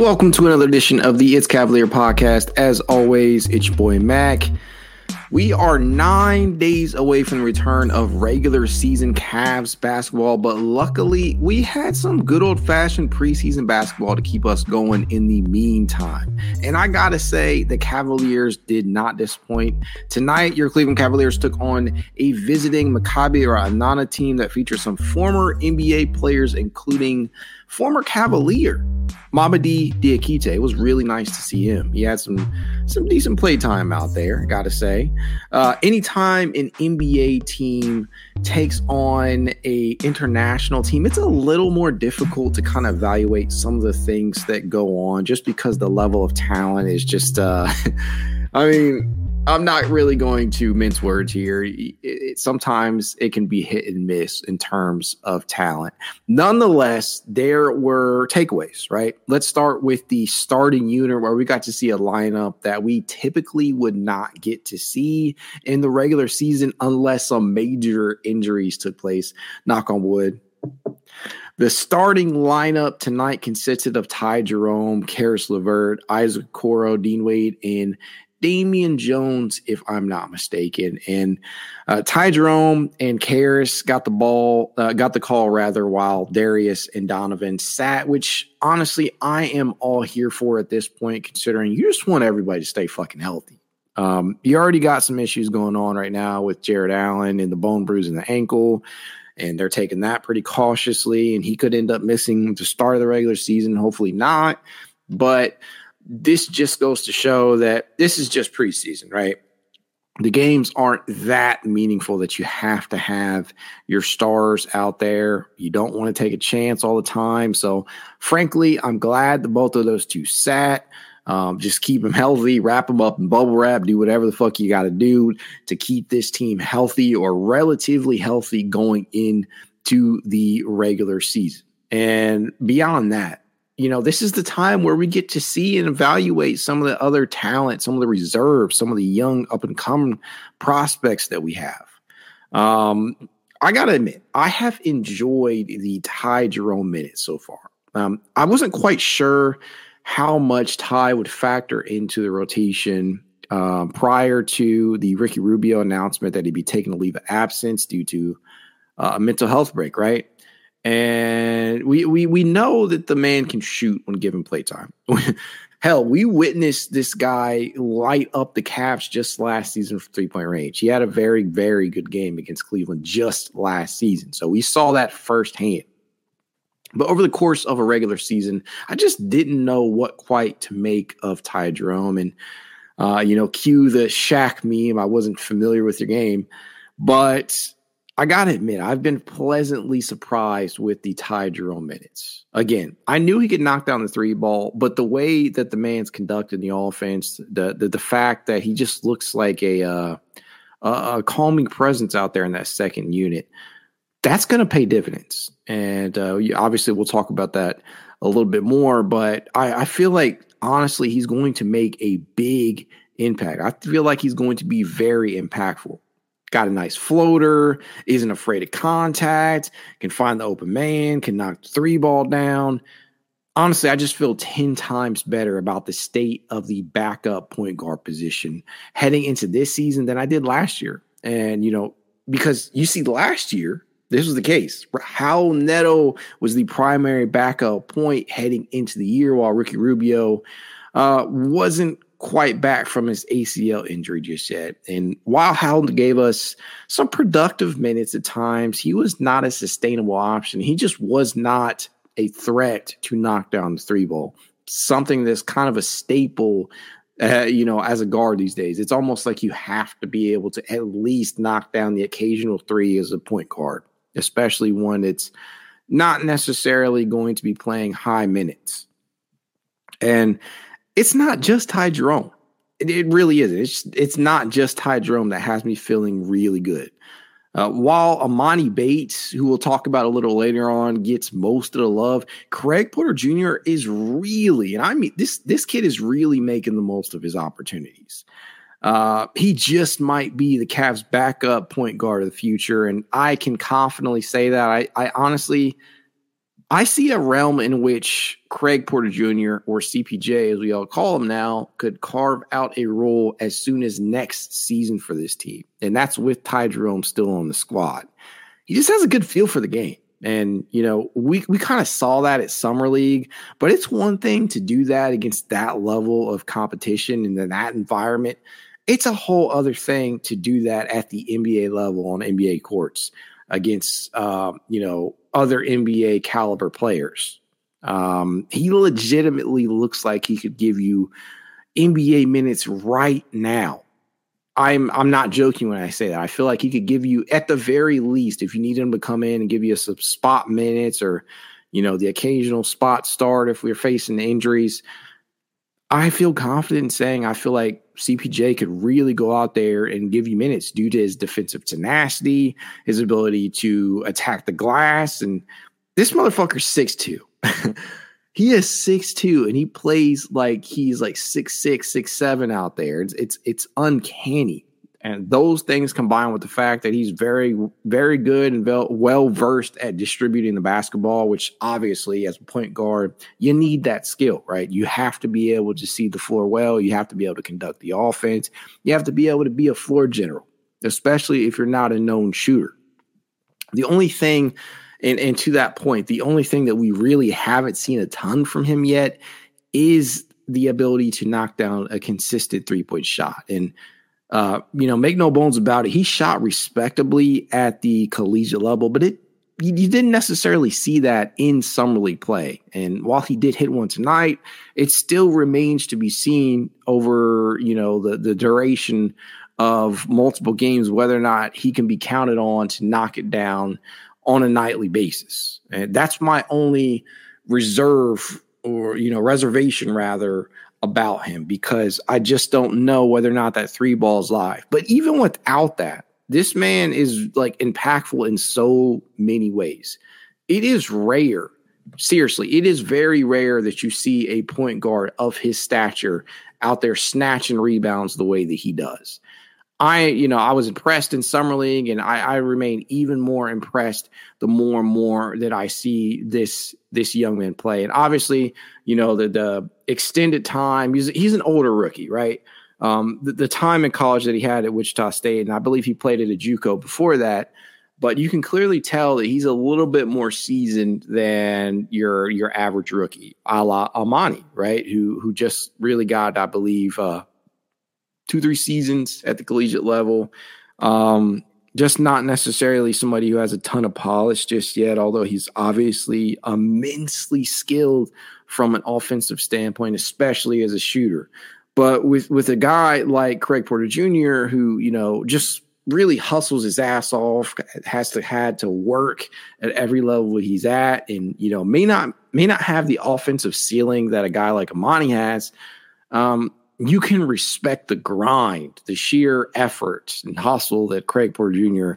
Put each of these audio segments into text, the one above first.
Welcome to another edition of the It's Cavalier podcast. As always, it's your boy Mac. We are nine days away from the return of regular season Cavs basketball, but luckily we had some good old fashioned preseason basketball to keep us going in the meantime. And I gotta say, the Cavaliers did not disappoint. Tonight, your Cleveland Cavaliers took on a visiting Maccabi Ra'anana team that features some former NBA players, including former Cavalier Mamadi Diakite. It was really nice to see him. He had some some decent play time out there, gotta say. Uh, anytime an NBA team takes on a international team, it's a little more difficult to kind of evaluate some of the things that go on just because the level of talent is just uh I mean I'm not really going to mince words here. It, it, sometimes it can be hit and miss in terms of talent. Nonetheless, there were takeaways, right? Let's start with the starting unit where we got to see a lineup that we typically would not get to see in the regular season unless some major injuries took place. Knock on wood. The starting lineup tonight consisted of Ty Jerome, Caris LeVert, Isaac Okoro, Dean Wade, and Damian Jones, if I'm not mistaken. And uh, Ty Jerome and Caris got the ball, uh, got the call rather, while Darius and Donovan sat, which honestly, I am all here for at this point, considering you just want everybody to stay fucking healthy. Um, you already got some issues going on right now with Jarrett Allen and the bone bruise in the ankle, and they're taking that pretty cautiously. And he could end up missing the start of the regular season, hopefully not. But this just goes to show that this is just preseason, right? The games aren't that meaningful that you have to have your stars out there. You don't want to take a chance all the time. So, frankly, I'm glad that both of those two sat. Um, just keep them healthy, wrap them up in bubble wrap, do whatever the fuck you got to do to keep this team healthy or relatively healthy going into the regular season. And beyond that, you know, this is the time where we get to see and evaluate some of the other talent, some of the reserves, some of the young up and coming prospects that we have. Um, I gotta admit, I have enjoyed the Ty Jerome minutes so far. Um, I wasn't quite sure how much Ty would factor into the rotation um, prior to the Ricky Rubio announcement that he'd be taking a leave of absence due to uh, a mental health break, right? And we we we know that the man can shoot when given playtime. Hell, we witnessed this guy light up the Cavs just last season for three point range. He had a very very good game against Cleveland just last season, so we saw that firsthand. But over the course of a regular season, I just didn't know what quite to make of Ty Jerome. And, uh, you know, cue the Shaq meme. I wasn't familiar with your game, but I got to admit, I've been pleasantly surprised with the Ty Jerome minutes. Again, I knew he could knock down the three ball, but the way that the man's conducting the offense, the the, the fact that he just looks like a, uh, a, calming presence out there in that second unit, that's to pay dividends. And uh, obviously, we'll talk about that a little bit more. But I, I feel like honestly, he's going to make a big impact. I feel like he's going to be very impactful got a nice floater, isn't afraid of contact, can find the open man, can knock the three ball down. Honestly, I just feel 10 times better about the state of the backup point guard position heading into this season than I did last year. And, you know, because you see, last year, this was the case. Raul Neto was the primary backup point heading into the year, while Ricky Rubio uh, wasn't quite back from his ACL injury just yet. And while Howland gave us some productive minutes at times, he was not a sustainable option. He just was not a threat to knock down the three ball. Something that's kind of a staple, uh, you know, as a guard these days. It's almost like you have to be able to at least knock down the occasional three as a point guard, especially one that's not necessarily going to be playing high minutes. And it's not just Ty Jerome. It, it really isn't. It's it's not just Ty Jerome that has me feeling really good. Uh, while Emoni Bates, who we'll talk about a little later on, gets most of the love, Craig Porter Jr. is really, and I mean this this kid is really making the most of his opportunities. Uh, he just might be the Cavs' backup point guard of the future, and I can confidently say that. I, I honestly I see a realm in which Craig Porter Jr. or CPJ, as we all call him now, could carve out a role as soon as next season for this team. And that's with Ty Jerome still on the squad. He just has a good feel for the game. And, you know, we, we kind of saw that at Summer League, but it's one thing to do that against that level of competition and in that environment. It's a whole other thing to do that at the NBA level on NBA courts against, uh, you know, other NBA caliber players. Um, he legitimately looks like he could give you NBA minutes right now. I'm I'm not joking when I say that. I feel like he could give you at the very least if you need him to come in and give you some spot minutes or you know the occasional spot start if we're facing injuries. I feel confident in saying I feel like CPJ could really go out there and give you minutes due to his defensive tenacity, his ability to attack the glass. And this motherfucker's 6'2. he is 6'2 and he plays like he's like 6'6, 6'7 out there. It's it's it's uncanny. And those things combined with the fact that he's very, very good and well versed at distributing the basketball, which obviously, as a point guard, you need that skill, right? You have to be able to see the floor well. You have to be able to conduct the offense. You have to be able to be a floor general, especially if you're not a known shooter. The only thing, and, and to that point, the only thing that we really haven't seen a ton from him yet is the ability to knock down a consistent three point shot. And uh, you know, make no bones about it. He shot respectably at the collegiate level, but it you, you didn't necessarily see that in summer league play. And while he did hit one tonight, it still remains to be seen over you know the the duration of multiple games whether or not he can be counted on to knock it down on a nightly basis. And that's my only reserve or you know reservation rather about him because I just don't know whether or not that three ball is live. But even without that, this man is like impactful in so many ways. It is rare, seriously, it is very rare that you see a point guard of his stature out there snatching rebounds the way that he does. I, you know, I was impressed in summer league, and I, I remain even more impressed the more and more that I see this this young man play. And obviously, you know, the the extended time. He's he's an older rookie, right? Um, the, the time in college that he had at Wichita State, and I believe he played at a JUCO before that. But you can clearly tell that he's a little bit more seasoned than your your average rookie, a la Emoni, right? Who who just really got, I believe, uh, two, three seasons at the collegiate level. Um, just not necessarily somebody who has a ton of polish just yet, although he's obviously immensely skilled from an offensive standpoint, especially as a shooter. But with with a guy like Craig Porter Jr., who you know just really hustles his ass off, has to had to work at every level he's at, and you know may not may not have the offensive ceiling that a guy like Emoni has. Um, you can respect the grind, the sheer effort and hustle that Craig Porter Jr.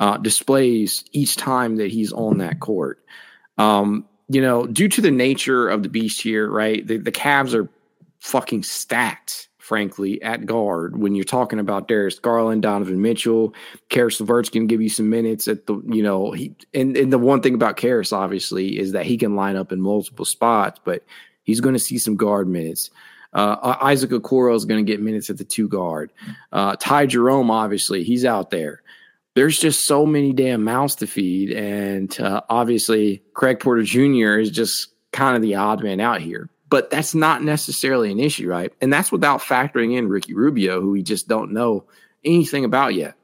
Uh, displays each time that he's on that court. Um, you know, due to the nature of the beast here, right? The, the Cavs are fucking stacked, frankly, at guard. When you're talking about Darius Garland, Donovan Mitchell, Caris LeVert's can give you some minutes at the, you know, he and, and the one thing about Caris, obviously, is that he can line up in multiple spots, but he's going to see some guard minutes. Uh, Isaac Okoro is going to get minutes at the two guard. Uh, Ty Jerome, obviously, he's out there. There's just so many damn mouths to feed, and uh, obviously, Craig Porter Jr. is just kind of the odd man out here. But that's not necessarily an issue, right? And that's without factoring in Ricky Rubio, who we just don't know anything about yet.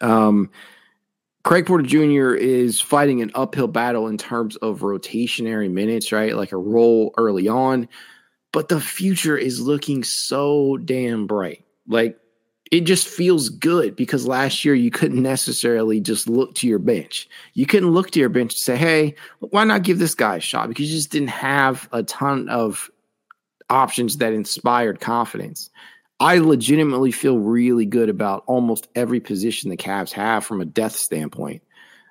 Um, Craig Porter Jr. is fighting an uphill battle in terms of rotationary minutes, right? Like a role early on but the future is looking so damn bright. Like it just feels good because last year you couldn't necessarily just look to your bench. You couldn't look to your bench and say, hey, why not give this guy a shot? Because you just didn't have a ton of options that inspired confidence. I legitimately feel really good about almost every position the Cavs have from a depth standpoint.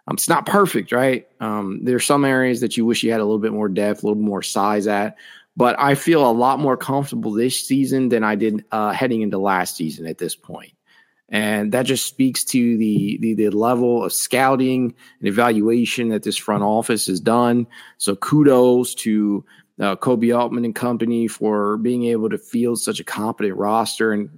Um, it's not perfect, right? Um, there are some areas that you wish you had a little bit more depth, a little more size at but I feel a lot more comfortable this season than I did uh, heading into last season at this point. And that just speaks to the, the, the level of scouting and evaluation that this front office has done. So kudos to uh, Koby Altman and company for being able to field such a competent roster and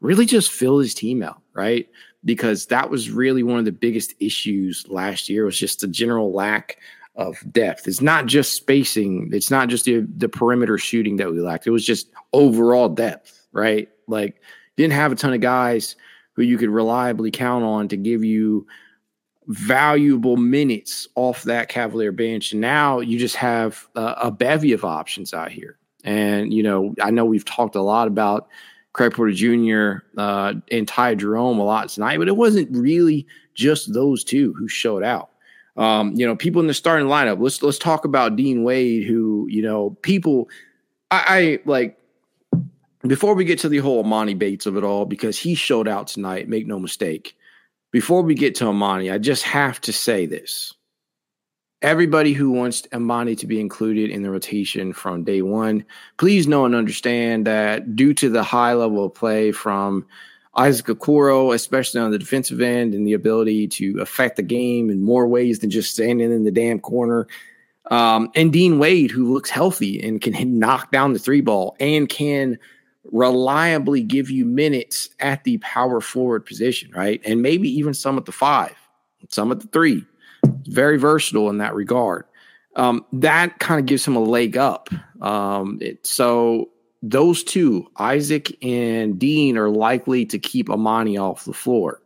really just fill his team out, right? Because that was really one of the biggest issues last year was just the general lack of depth. It's not just spacing. It's not just the the perimeter shooting that we lacked. It was just overall depth, right? Like didn't have a ton of guys who you could reliably count on to give you valuable minutes off that Cavalier bench. And now you just have a, a bevy of options out here. And, you know, I know we've talked a lot about Craig Porter Jr. Uh, and Ty Jerome a lot tonight, but it wasn't really just those two who showed out. Um, you know, people in the starting lineup. Let's let's talk about Dean Wade, who you know people. I, I like before we get to the whole Emoni Bates of it all, because he showed out tonight. Make no mistake. Before we get to Emoni, I just have to say this. Everybody who wants Emoni to be included in the rotation from day one, please know and understand that due to the high level of play from Isaac Okoro, especially on the defensive end, and the ability to affect the game in more ways than just standing in the damn corner. Um, and Dean Wade, who looks healthy and can knock down the three ball and can reliably give you minutes at the power forward position, right? And maybe even some at the five, some at the three. Very versatile in that regard. Um, that kind of gives him a leg up. Um, it, so those two, Isaac and Dean, are likely to keep Emoni off the floor.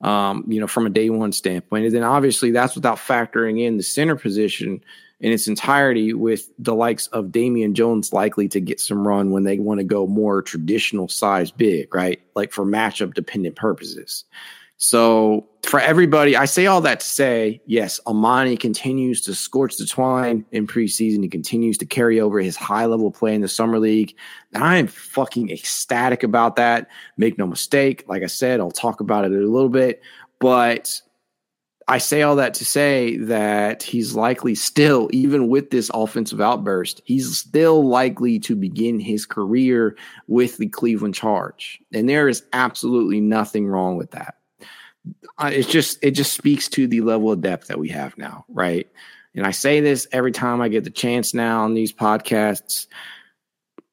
Um, you know, from a day one standpoint. And then obviously that's without factoring in the center position in its entirety with the likes of Damian Jones likely to get some run when they want to go more traditional size big, right? Like for matchup dependent purposes. So for everybody, I say all that to say, yes, Emoni continues to scorch the twine in preseason. He continues to carry over his high level play in the summer league. And I am fucking ecstatic about that. Make no mistake. Like I said, I'll talk about it a little bit, but I say all that to say that he's likely still, even with this offensive outburst, he's still likely to begin his career with the Cleveland Charge. And there is absolutely nothing wrong with that uh, it's just it just speaks to the level of depth that we have now, right? And I say this every time I get the chance now on these podcasts.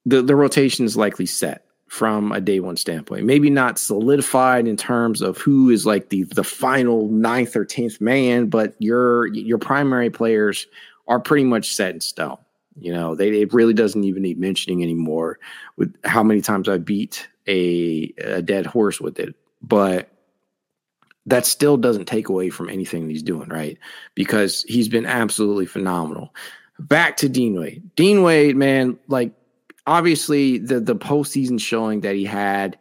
The the rotation is likely set from a day one standpoint. Maybe not solidified in terms of who is like the the final ninth or tenth man, but your your primary players are pretty much set in stone. You know, they it really doesn't even need mentioning anymore with how many times I beat a a dead horse with it. But that still doesn't take away from anything he's doing, right? Because he's been absolutely phenomenal. Back to Dean Wade. Dean Wade, man, like obviously the the postseason showing that he had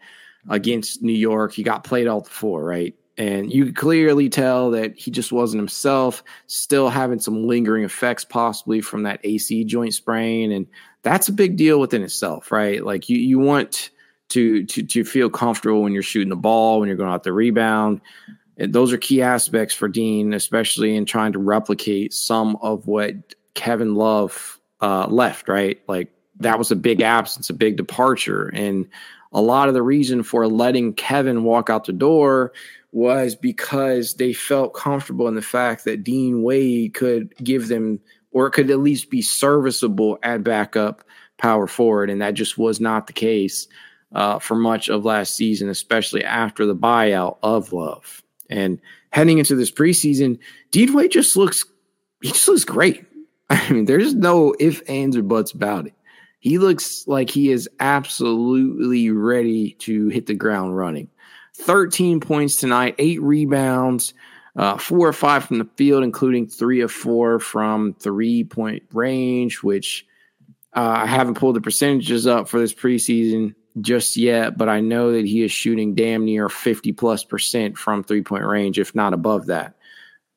against New York, he got played all the floor, right? And you could clearly tell that he just wasn't himself, still having some lingering effects possibly from that AC joint sprain. And that's a big deal within itself, right? Like you you want to to to feel comfortable when you're shooting the ball, when you're going out the rebound. Those are key aspects for Dean, especially in trying to replicate some of what Kevin Love uh, left. Right, like that was a big absence, a big departure, and a lot of the reason for letting Kevin walk out the door was because they felt comfortable in the fact that Dean Wade could give them or could at least be serviceable at backup power forward, and that just was not the case uh, for much of last season, especially after the buyout of Love. And heading into this preseason, Dean just looks he just looks great. I mean, there's no ifs, ands, or buts about it. He looks like he is absolutely ready to hit the ground running. 13 points tonight, eight rebounds, uh, four or five from the field, including three or four from three point range, which uh, I haven't pulled the percentages up for this preseason just yet, but I know that he is shooting damn near 50 plus percent from three point range, if not above that.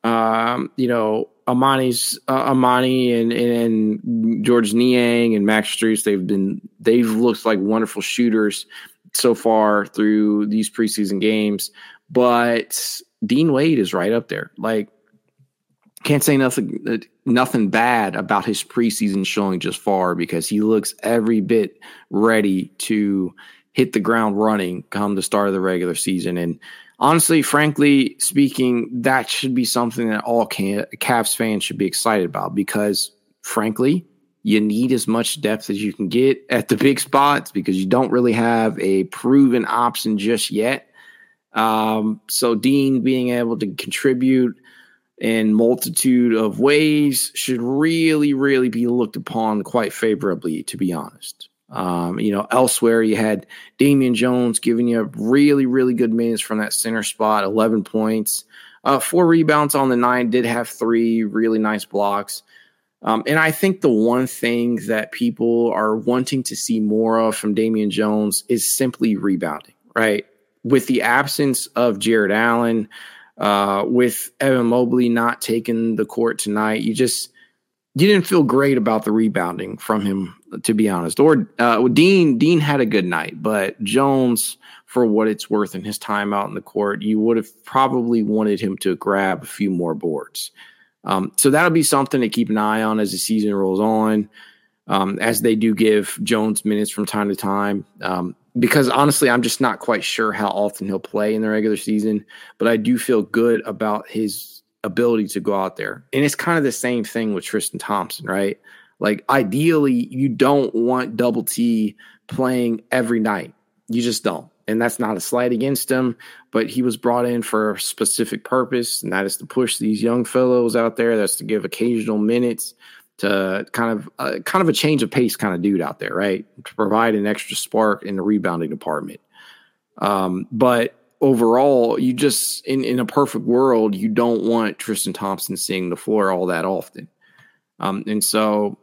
Um, you know, Emoni's uh, Emoni and, and Georges Niang and Max Strus, they've been they've looked like wonderful shooters so far through these preseason games, but Dean Wade is right up there. Like can't say nothing nothing bad about his preseason showing just far because he looks every bit ready to hit the ground running come the start of the regular season. And honestly, frankly speaking, that should be something that all Cavs fans should be excited about because, frankly, you need as much depth as you can get at the big spots because you don't really have a proven option just yet. Um, so Dean being able to contribute in multitude of ways should really, really be looked upon quite favorably, to be honest. Um, you know, elsewhere you had Damian Jones giving you a really, really good minutes from that center spot, 11 points, uh, four rebounds on the nine, did have three really nice blocks. Um, and I think the one thing that people are wanting to see more of from Damian Jones is simply rebounding, right? With the absence of Jarrett Allen, uh, with Evan Mobley not taking the court tonight, you just you didn't feel great about the rebounding from him, to be honest. Or uh, Dean Dean had a good night, but Jones, for what it's worth in his time out in the court, you would have probably wanted him to grab a few more boards. Um, so that'll be something to keep an eye on as the season rolls on, um, as they do give Jones minutes from time to time. Um, because honestly, I'm just not quite sure how often he'll play in the regular season, but I do feel good about his ability to go out there. And it's kind of the same thing with Tristan Thompson, right? Like, ideally, you don't want Double T playing every night. You just don't and that's not a slight against him, but he was brought in for a specific purpose, and that is to push these young fellows out there. That's to give occasional minutes to kind of uh, kind of a change of pace kind of dude out there, right? To provide an extra spark in the rebounding department. Um, but overall, you just in in a perfect world, you don't want Tristan Thompson seeing the floor all that often. Um, and so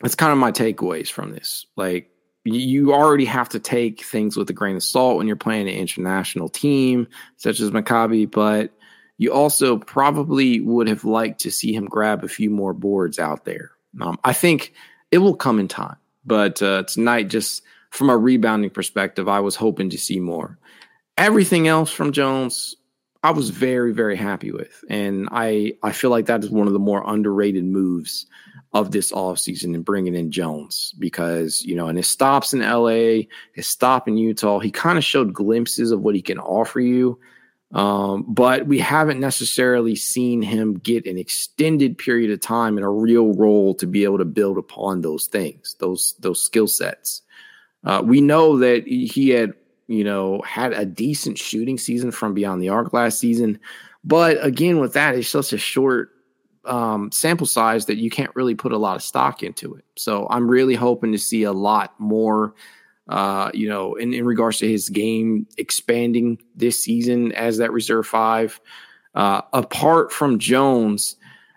that's kind of my takeaways from this. Like you already have to take things with a grain of salt when you're playing an international team such as Maccabi, but you also probably would have liked to see him grab a few more boards out there. Um, I think it will come in time, but uh, tonight, just from a rebounding perspective, I was hoping to see more. Everything else from Jones, I was very, very happy with, and I I feel like that is one of the more underrated moves of this offseason and bringing in Jones because, you know, and his stops in LA, his stop in Utah, he kind of showed glimpses of what he can offer you. Um, but we haven't necessarily seen him get an extended period of time in a real role to be able to build upon those things, those those skill sets. Uh, we know that he had, you know, had a decent shooting season from beyond the arc last season, but again, with that, it's such a short um, sample size that you can't really put a lot of stock into it. So I'm really hoping to see a lot more, uh, you know, in, in regards to his game expanding this season as that reserve five. Uh, apart from Jones,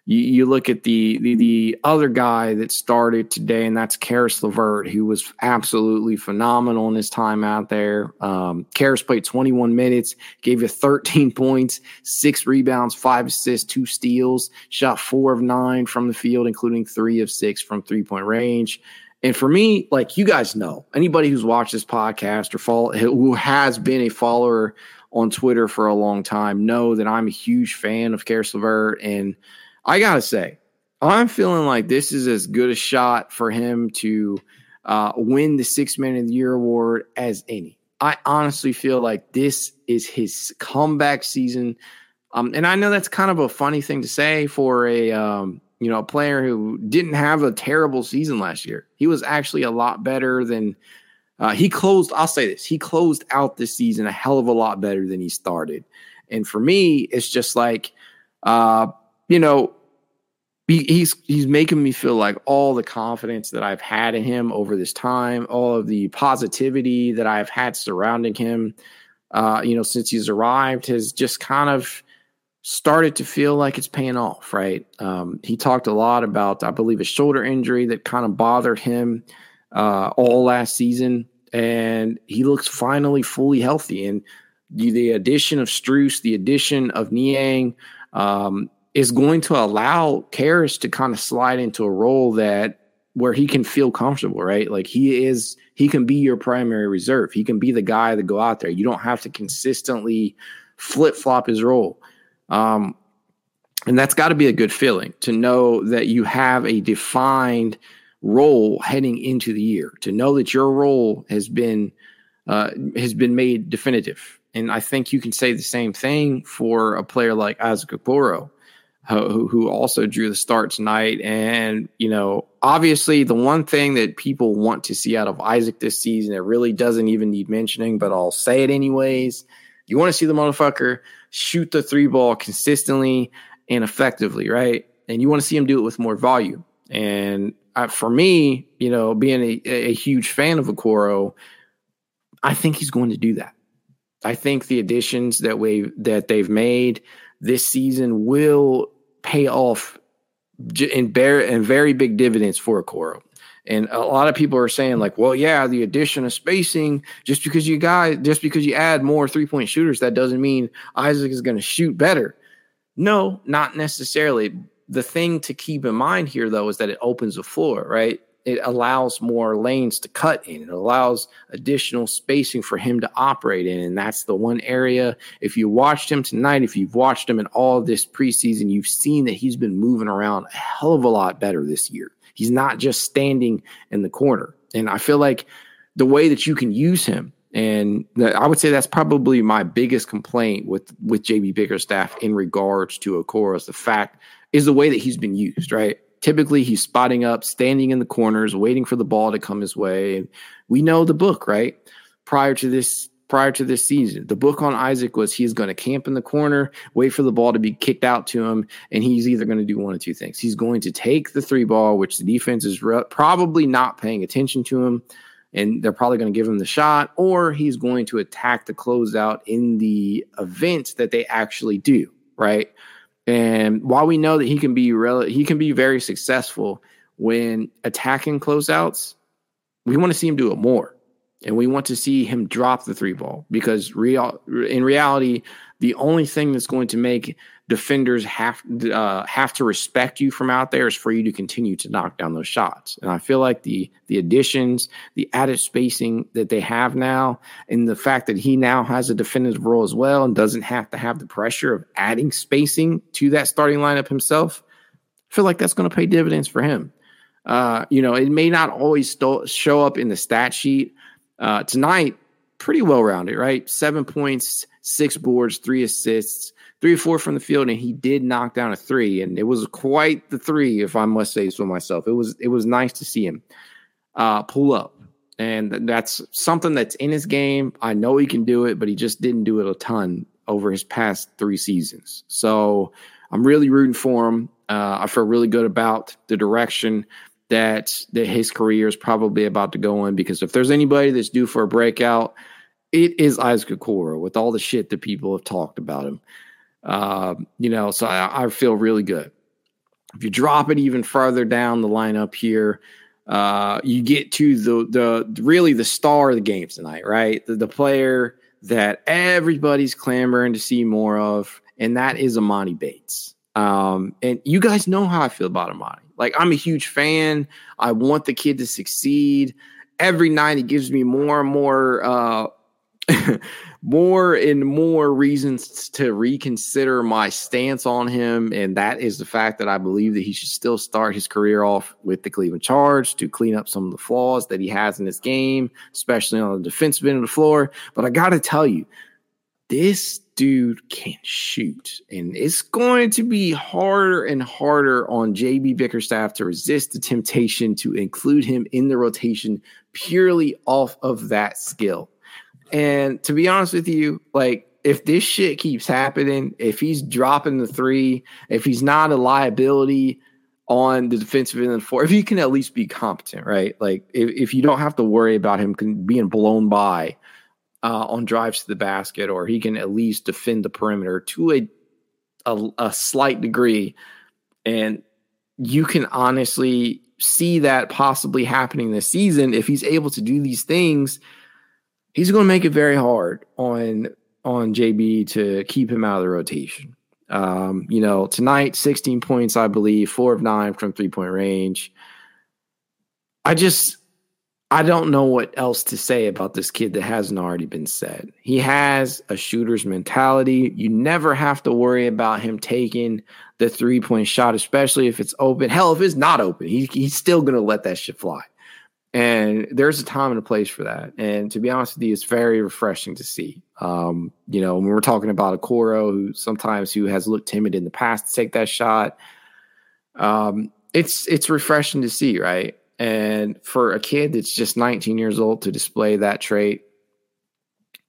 you, you look at the, the, the other guy that started today, and that's Caris LeVert, who was absolutely phenomenal in his time out there. Um, Caris played 21 minutes, gave you 13 points, six rebounds, five assists, two steals, shot four of nine from the field, including three of six from three point range. And for me, like you guys know, anybody who's watched this podcast or follow, who has been a follower on Twitter for a long time know that I'm a huge fan of Caris LeVert and – I gotta say, I'm feeling like this is as good a shot for him to uh, win the Six Man of the Year award as any. I honestly feel like this is his comeback season. Um, and I know that's kind of a funny thing to say for a um, you know a player who didn't have a terrible season last year. He was actually a lot better than uh, he closed. I'll say this: he closed out this season a hell of a lot better than he started. And for me, it's just like uh, you know, he, he's he's making me feel like all the confidence that I've had in him over this time, all of the positivity that I've had surrounding him, uh, you know, since he's arrived, has just kind of started to feel like it's paying off. Right? Um, he talked a lot about, I believe, a shoulder injury that kind of bothered him uh, all last season, and he looks finally fully healthy. And the addition of Strus, the addition of Niang. Um, is going to allow Caris to kind of slide into a role that where he can feel comfortable, right? Like he is, he can be your primary reserve. He can be the guy that go out there. You don't have to consistently flip flop his role. Um, and that's got to be a good feeling to know that you have a defined role heading into the year, to know that your role has been uh, has been made definitive. And I think you can say the same thing for a player like Isaac Okoro, who, who also drew the start tonight. And, you know, obviously the one thing that people want to see out of Isaac this season, it really doesn't even need mentioning, but I'll say it anyways. You want to see the motherfucker shoot the three ball consistently and effectively, right? And you want to see him do it with more volume. And uh, for me, you know, being a, a huge fan of Okoro, I think he's going to do that. I think the additions that we that they've made this season will pay off in, bear, in very big dividends for Okoro. And a lot of people are saying, like, well, yeah, the addition of spacing, just because you guys, just because you add more three point shooters, that doesn't mean Isaac is going to shoot better. No, not necessarily. The thing to keep in mind here, though, is that it opens the floor, right? it allows more lanes to cut in. It allows additional spacing for him to operate in. And that's the one area. If you watched him tonight, if you've watched him in all this preseason, you've seen that he's been moving around a hell of a lot better this year. He's not just standing in the corner. And I feel like the way that you can use him, and I would say that's probably my biggest complaint with with JB Bickerstaff in regards to Okoro is the fact is the way that he's been used, right? typically he's spotting up, standing in the corners, waiting for the ball to come his way. We know the book, right? Prior to this prior to this season. The book on Isaac was he's going to camp in the corner, wait for the ball to be kicked out to him, and he's either going to do one of two things. He's going to take the three ball, which the defense is re- probably not paying attention to him, and they're probably going to give him the shot, or he's going to attack the closeout in the event that they actually do, right? And while we know that he can be rel- he can be very successful when attacking closeouts, we want to see him do it more. And we want to see him drop the three ball because real in reality, the only thing that's going to make defenders have uh, have to respect you from out there is for you to continue to knock down those shots. And I feel like the the additions, the added spacing that they have now, and the fact that he now has a defensive role as well and doesn't have to have the pressure of adding spacing to that starting lineup himself, I feel like that's going to pay dividends for him. Uh, you know, it may not always st- show up in the stat sheet. Uh, tonight, pretty well rounded, right? Seven points, six boards, three assists three or four from the field, and he did knock down a three, and it was quite the three, if I must say so myself. It was it was nice to see him uh, pull up, and that's something that's in his game. I know he can do it, but he just didn't do it a ton over his past three seasons. So I'm really rooting for him. Uh, I feel really good about the direction that that his career is probably about to go in because if there's anybody that's due for a breakout, it is Isaac Okoro with all the shit that people have talked about him. Uh, you know, so I, I, feel really good. If you drop it even further down the lineup here, uh, you get to the the really the star of the game tonight, right? The, the player that everybody's clamoring to see more of, and that is Emoni Bates. Um, and you guys know how I feel about Emoni. Like I'm a huge fan. I want the kid to succeed. Every night he gives me more and more uh, more and more reasons to reconsider my stance on him. And that is the fact that I believe that he should still start his career off with the Cleveland Charge to clean up some of the flaws that he has in his game, especially on the defensive end of the floor. But I got to tell you, this dude can shoot. And it's going to be harder and harder on JB Bickerstaff to resist the temptation to include him in the rotation purely off of that skill. And to be honest with you, like if this shit keeps happening, if he's dropping the three, if he's not a liability on the defensive end of the floor, if he can at least be competent, right? Like if, if you don't have to worry about him being blown by uh, on drives to the basket, or he can at least defend the perimeter to a, a, a slight degree, and you can honestly see that possibly happening this season if he's able to do these things he's going to make it very hard on on JB to keep him out of the rotation. Um, you know, tonight, 16 points, I believe, four of nine from three point range. I just, I don't know what else to say about this kid that hasn't already been said. He has a shooter's mentality. You never have to worry about him taking the three point shot, especially if it's open. Hell, if it's not open, he, he's still going to let that shit fly. And there's a time and a place for that. And to be honest with you, it's very refreshing to see. Um, you know, when we're talking about Okoro, who sometimes who has looked timid in the past to take that shot, um, it's it's refreshing to see, right? And for a kid that's just 19 years old to display that trait,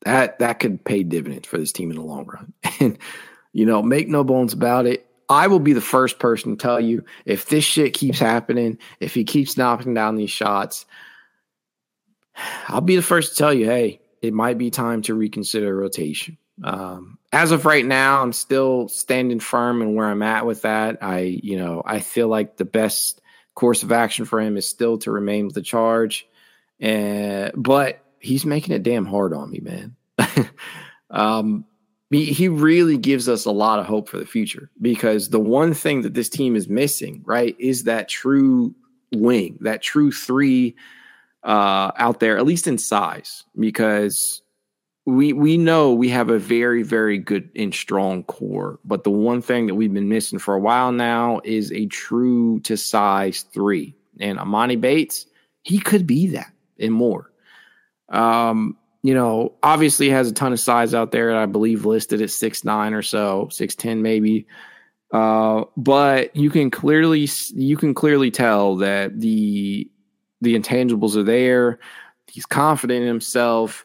that that could pay dividends for this team in the long run. And you know, make no bones about it. I will be the first person to tell you if this shit keeps happening, if he keeps knocking down these shots, I'll be the first to tell you, hey, it might be time to reconsider rotation. Um, as of right now, I'm still standing firm in where I'm at with that. I, you know, I feel like the best course of action for him is still to remain with the charge. And but he's making it damn hard on me, man. um, he, he really gives us a lot of hope for the future because the one thing that this team is missing, right, is that true wing, that true three uh, out there, at least in size, because we we know we have a very very good and strong core, but the one thing that we've been missing for a while now is a true to size three. And Emoni Bates, he could be that and more. Um, you know, obviously has a ton of size out there. I believe listed at six nine or so, six ten maybe. Uh, but you can clearly you can clearly tell that the the intangibles are there. He's confident in himself.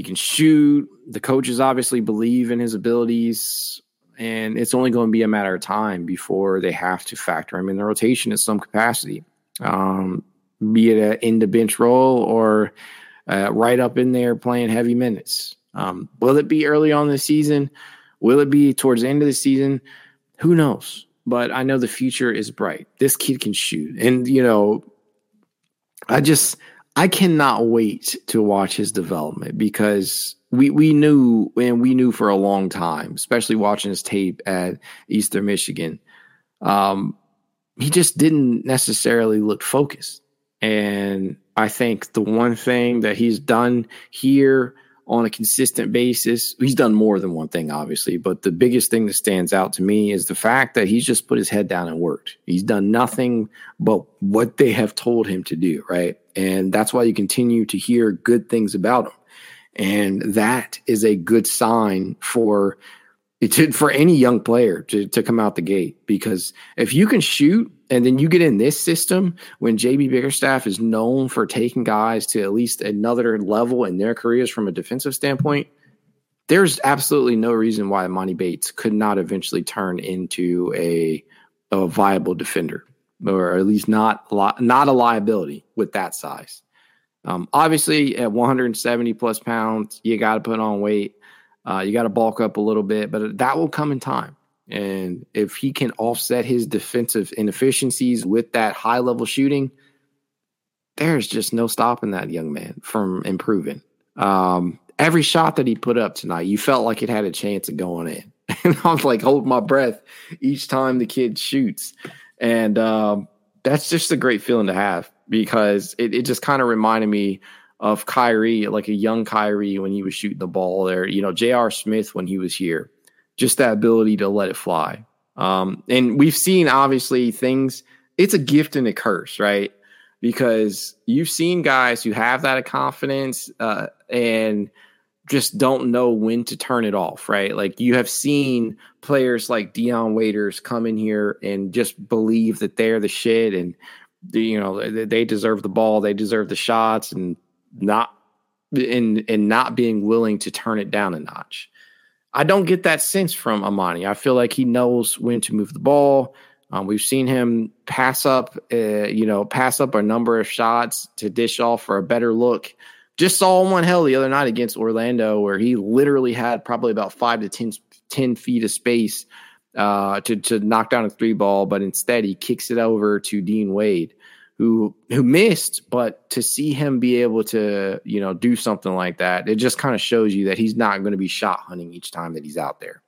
He can shoot. The coaches obviously believe in his abilities, and it's only going to be a matter of time before they have to factor him in the rotation in some capacity, um, be it in the bench role or uh, right up in there playing heavy minutes. Um, will it be early on the season? Will it be towards the end of the season? Who knows? But I know the future is bright. This kid can shoot, and you know, I just I cannot wait to watch his development because we we knew and we knew for a long time, especially watching his tape at Eastern Michigan. Um, he just didn't necessarily look focused, and I think the one thing that he's done here on a consistent basis, he's done more than one thing, obviously, but the biggest thing that stands out to me is the fact that he's just put his head down and worked. He's done nothing but what they have told him to do, right? And that's why you continue to hear good things about him. And that is a good sign for for any young player to, to come out the gate because if you can shoot and then you get in this system when JB Bickerstaff is known for taking guys to at least another level in their careers from a defensive standpoint, there's absolutely no reason why Emoni Bates could not eventually turn into a, a viable defender or at least not not a liability with that size. Um, obviously, at 170 plus pounds, you got to put on weight. Uh, you got to bulk up a little bit, but that will come in time. And if he can offset his defensive inefficiencies with that high level shooting, there's just no stopping that young man from improving. Um, every shot that he put up tonight, you felt like it had a chance of going in. And I was like, hold my breath each time the kid shoots. And um, that's just a great feeling to have because it, it just kind of reminded me of Kyrie, like a young Kyrie when he was shooting the ball there. You know, J.R. Smith when he was here, just that ability to let it fly. Um, and we've seen obviously things, it's a gift and a curse, right? Because you've seen guys who have that confidence uh, and just don't know when to turn it off, right? Like you have seen players like Dion Waiters come in here and just believe that they're the shit and you know they deserve the ball, they deserve the shots, and not in and not being willing to turn it down a notch. I don't get that sense from Emoni. I feel like he knows when to move the ball. Um, we've seen him pass up, uh, you know, pass up a number of shots to dish off for a better look. Just saw one hell the other night against Orlando where he literally had probably about five to 10, 10 feet of space uh, to to knock down a three ball, but instead he kicks it over to Dean Wade who who missed, but to see him be able to, you know, do something like that, it just kind of shows you that he's not going to be shot hunting each time that he's out there.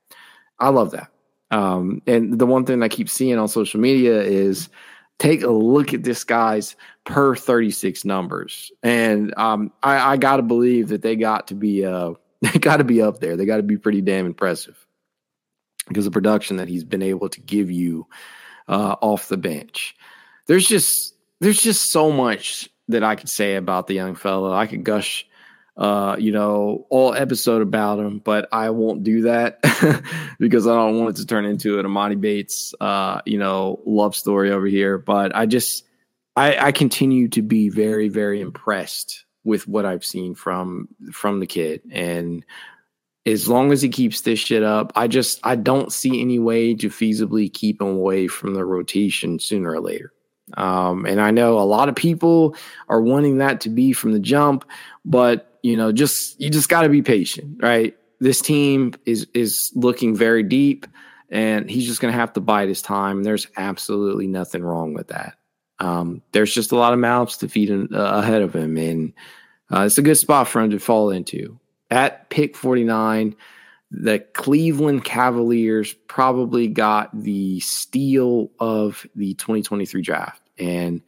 I love that. Um, and the one thing I keep seeing on social media is take a look at this guy's per 36 numbers. And um, I, I got to believe that they got to be uh, they got to be up there. They got to be pretty damn impressive because the production that he's been able to give you uh, off the bench. There's just there's just so much that I could say about the young fellow. I could gush uh, you know, all episode about him, but I won't do that because I don't want it to turn into an Emoni Bates, uh, you know, love story over here. But I just, I, I continue to be very, very impressed with what I've seen from from the kid, and as long as he keeps this shit up, I just I don't see any way to feasibly keep him away from the rotation sooner or later. Um, and I know a lot of people are wanting that to be from the jump, but you know, just you just got to be patient, right? This team is is looking very deep, and he's just going to have to bide his time. There's absolutely nothing wrong with that. Um, there's just a lot of mouths to feed in, uh, ahead of him, and uh, it's a good spot for him to fall into. At pick 49, the Cleveland Cavaliers probably got the steal of the 2023 draft, and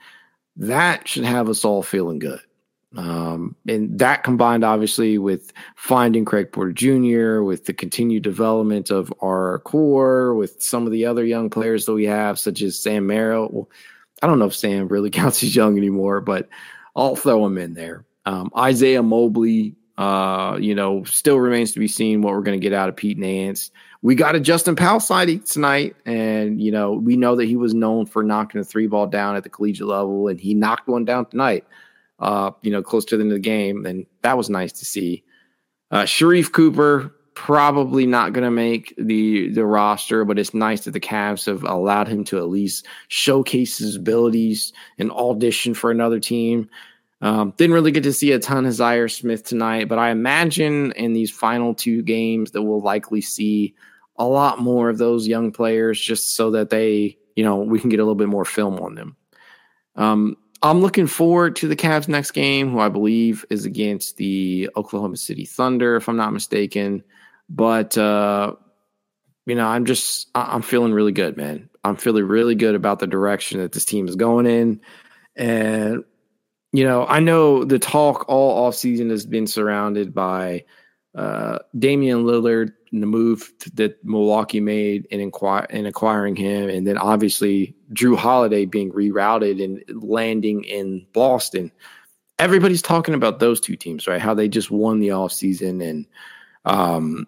that should have us all feeling good. Um, and that combined, obviously, with finding Craig Porter Jr., with the continued development of our core, with some of the other young players that we have, such as Sam Merrill. Well, I don't know if Sam really counts as young anymore, but I'll throw him in there. Um, Isaiah Mobley, uh, you know, still remains to be seen what we're going to get out of Pete Nance. We got a Justin Powell sighting tonight, and you know, we know that he was known for knocking a three ball down at the collegiate level, and he knocked one down tonight uh, you know, close to the end of the game, and that was nice to see. Uh, Sharife Cooper probably not going to make the the roster, but it's nice that the Cavs have allowed him to at least showcase his abilities and audition for another team. Um, didn't really get to see a ton of Zhaire Smith tonight, but I imagine in these final two games that we'll likely see a lot more of those young players just so that they, you know, we can get a little bit more film on them. Um, I'm looking forward to the Cavs' next game, who I believe is against the Oklahoma City Thunder, if I'm not mistaken. But uh, you know, I'm just I'm feeling really good, man. I'm feeling really good about the direction that this team is going in, and you know, I know the talk all offseason has been surrounded by uh, Damian Lillard the move that Milwaukee made in, in acquiring him, and then obviously Jrue Holiday being rerouted and landing in Boston. Everybody's talking about those two teams, right? How they just won the offseason and um,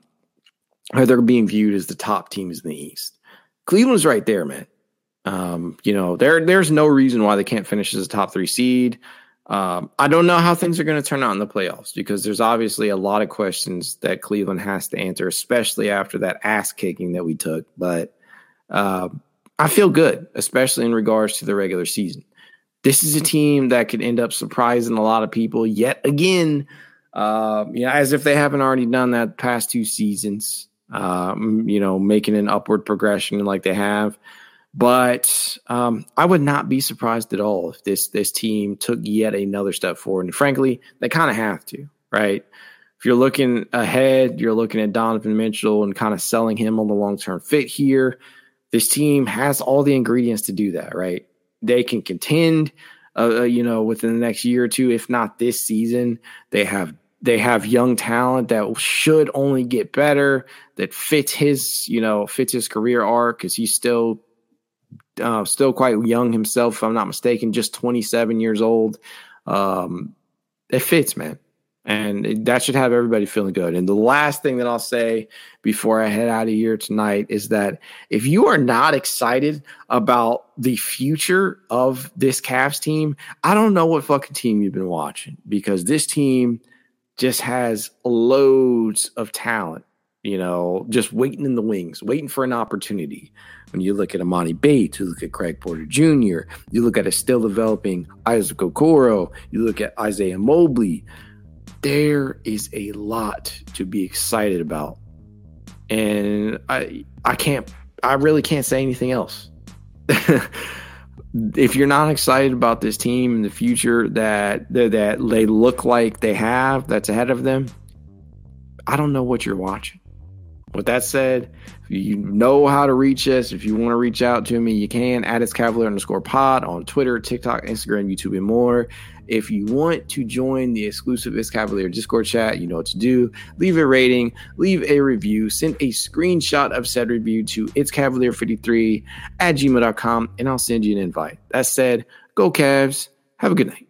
how they're being viewed as the top teams in the East. Cleveland's right there, man. Um, you know, there there's no reason why they can't finish as a top three seed. Um, I don't know how things are going to turn out in the playoffs because there's obviously a lot of questions that Cleveland has to answer, especially after that ass kicking that we took. But uh, I feel good, especially in regards to the regular season. This is a team that could end up surprising a lot of people yet again. Uh, you know, as if they haven't already done that past two seasons. Um, you know, making an upward progression like they have. But um, I would not be surprised at all if this this team took yet another step forward. And frankly, they kind of have to, right? If you're looking ahead, you're looking at Donovan Mitchell and kind of selling him on the long term fit here. This team has all the ingredients to do that, right? They can contend, uh, uh you know, within the next year or two, if not this season. They have they have young talent that should only get better that fits his you know fits his career arc because he's still uh, still quite young himself, if I'm not mistaken, just 27 years old. Um, it fits, man. And that should have everybody feeling good. And the last thing that I'll say before I head out of here tonight is that if you are not excited about the future of this Cavs team, I don't know what fucking team you've been watching because this team just has loads of talent, you know, just waiting in the wings, waiting for an opportunity. When you look at Emoni Bates, you look at Craig Porter Jr., you look at a still developing Isaac Okoro, you look at Isaiah Mobley, there is a lot to be excited about. And I I can't I really can't say anything else. if you're not excited about this team in the future that that they look like they have that's ahead of them, I don't know what you're watching. With that said, you know how to reach us. If you want to reach out to me, you can at its Cavalier underscore pod on Twitter, TikTok, Instagram, YouTube, and more. If you want to join the exclusive It's Cavalier Discord chat, you know what to do. Leave a rating, leave a review, send a screenshot of said review to It's Cavalier53 at gmail.com, and I'll send you an invite. That said, go Cavs. Have a good night.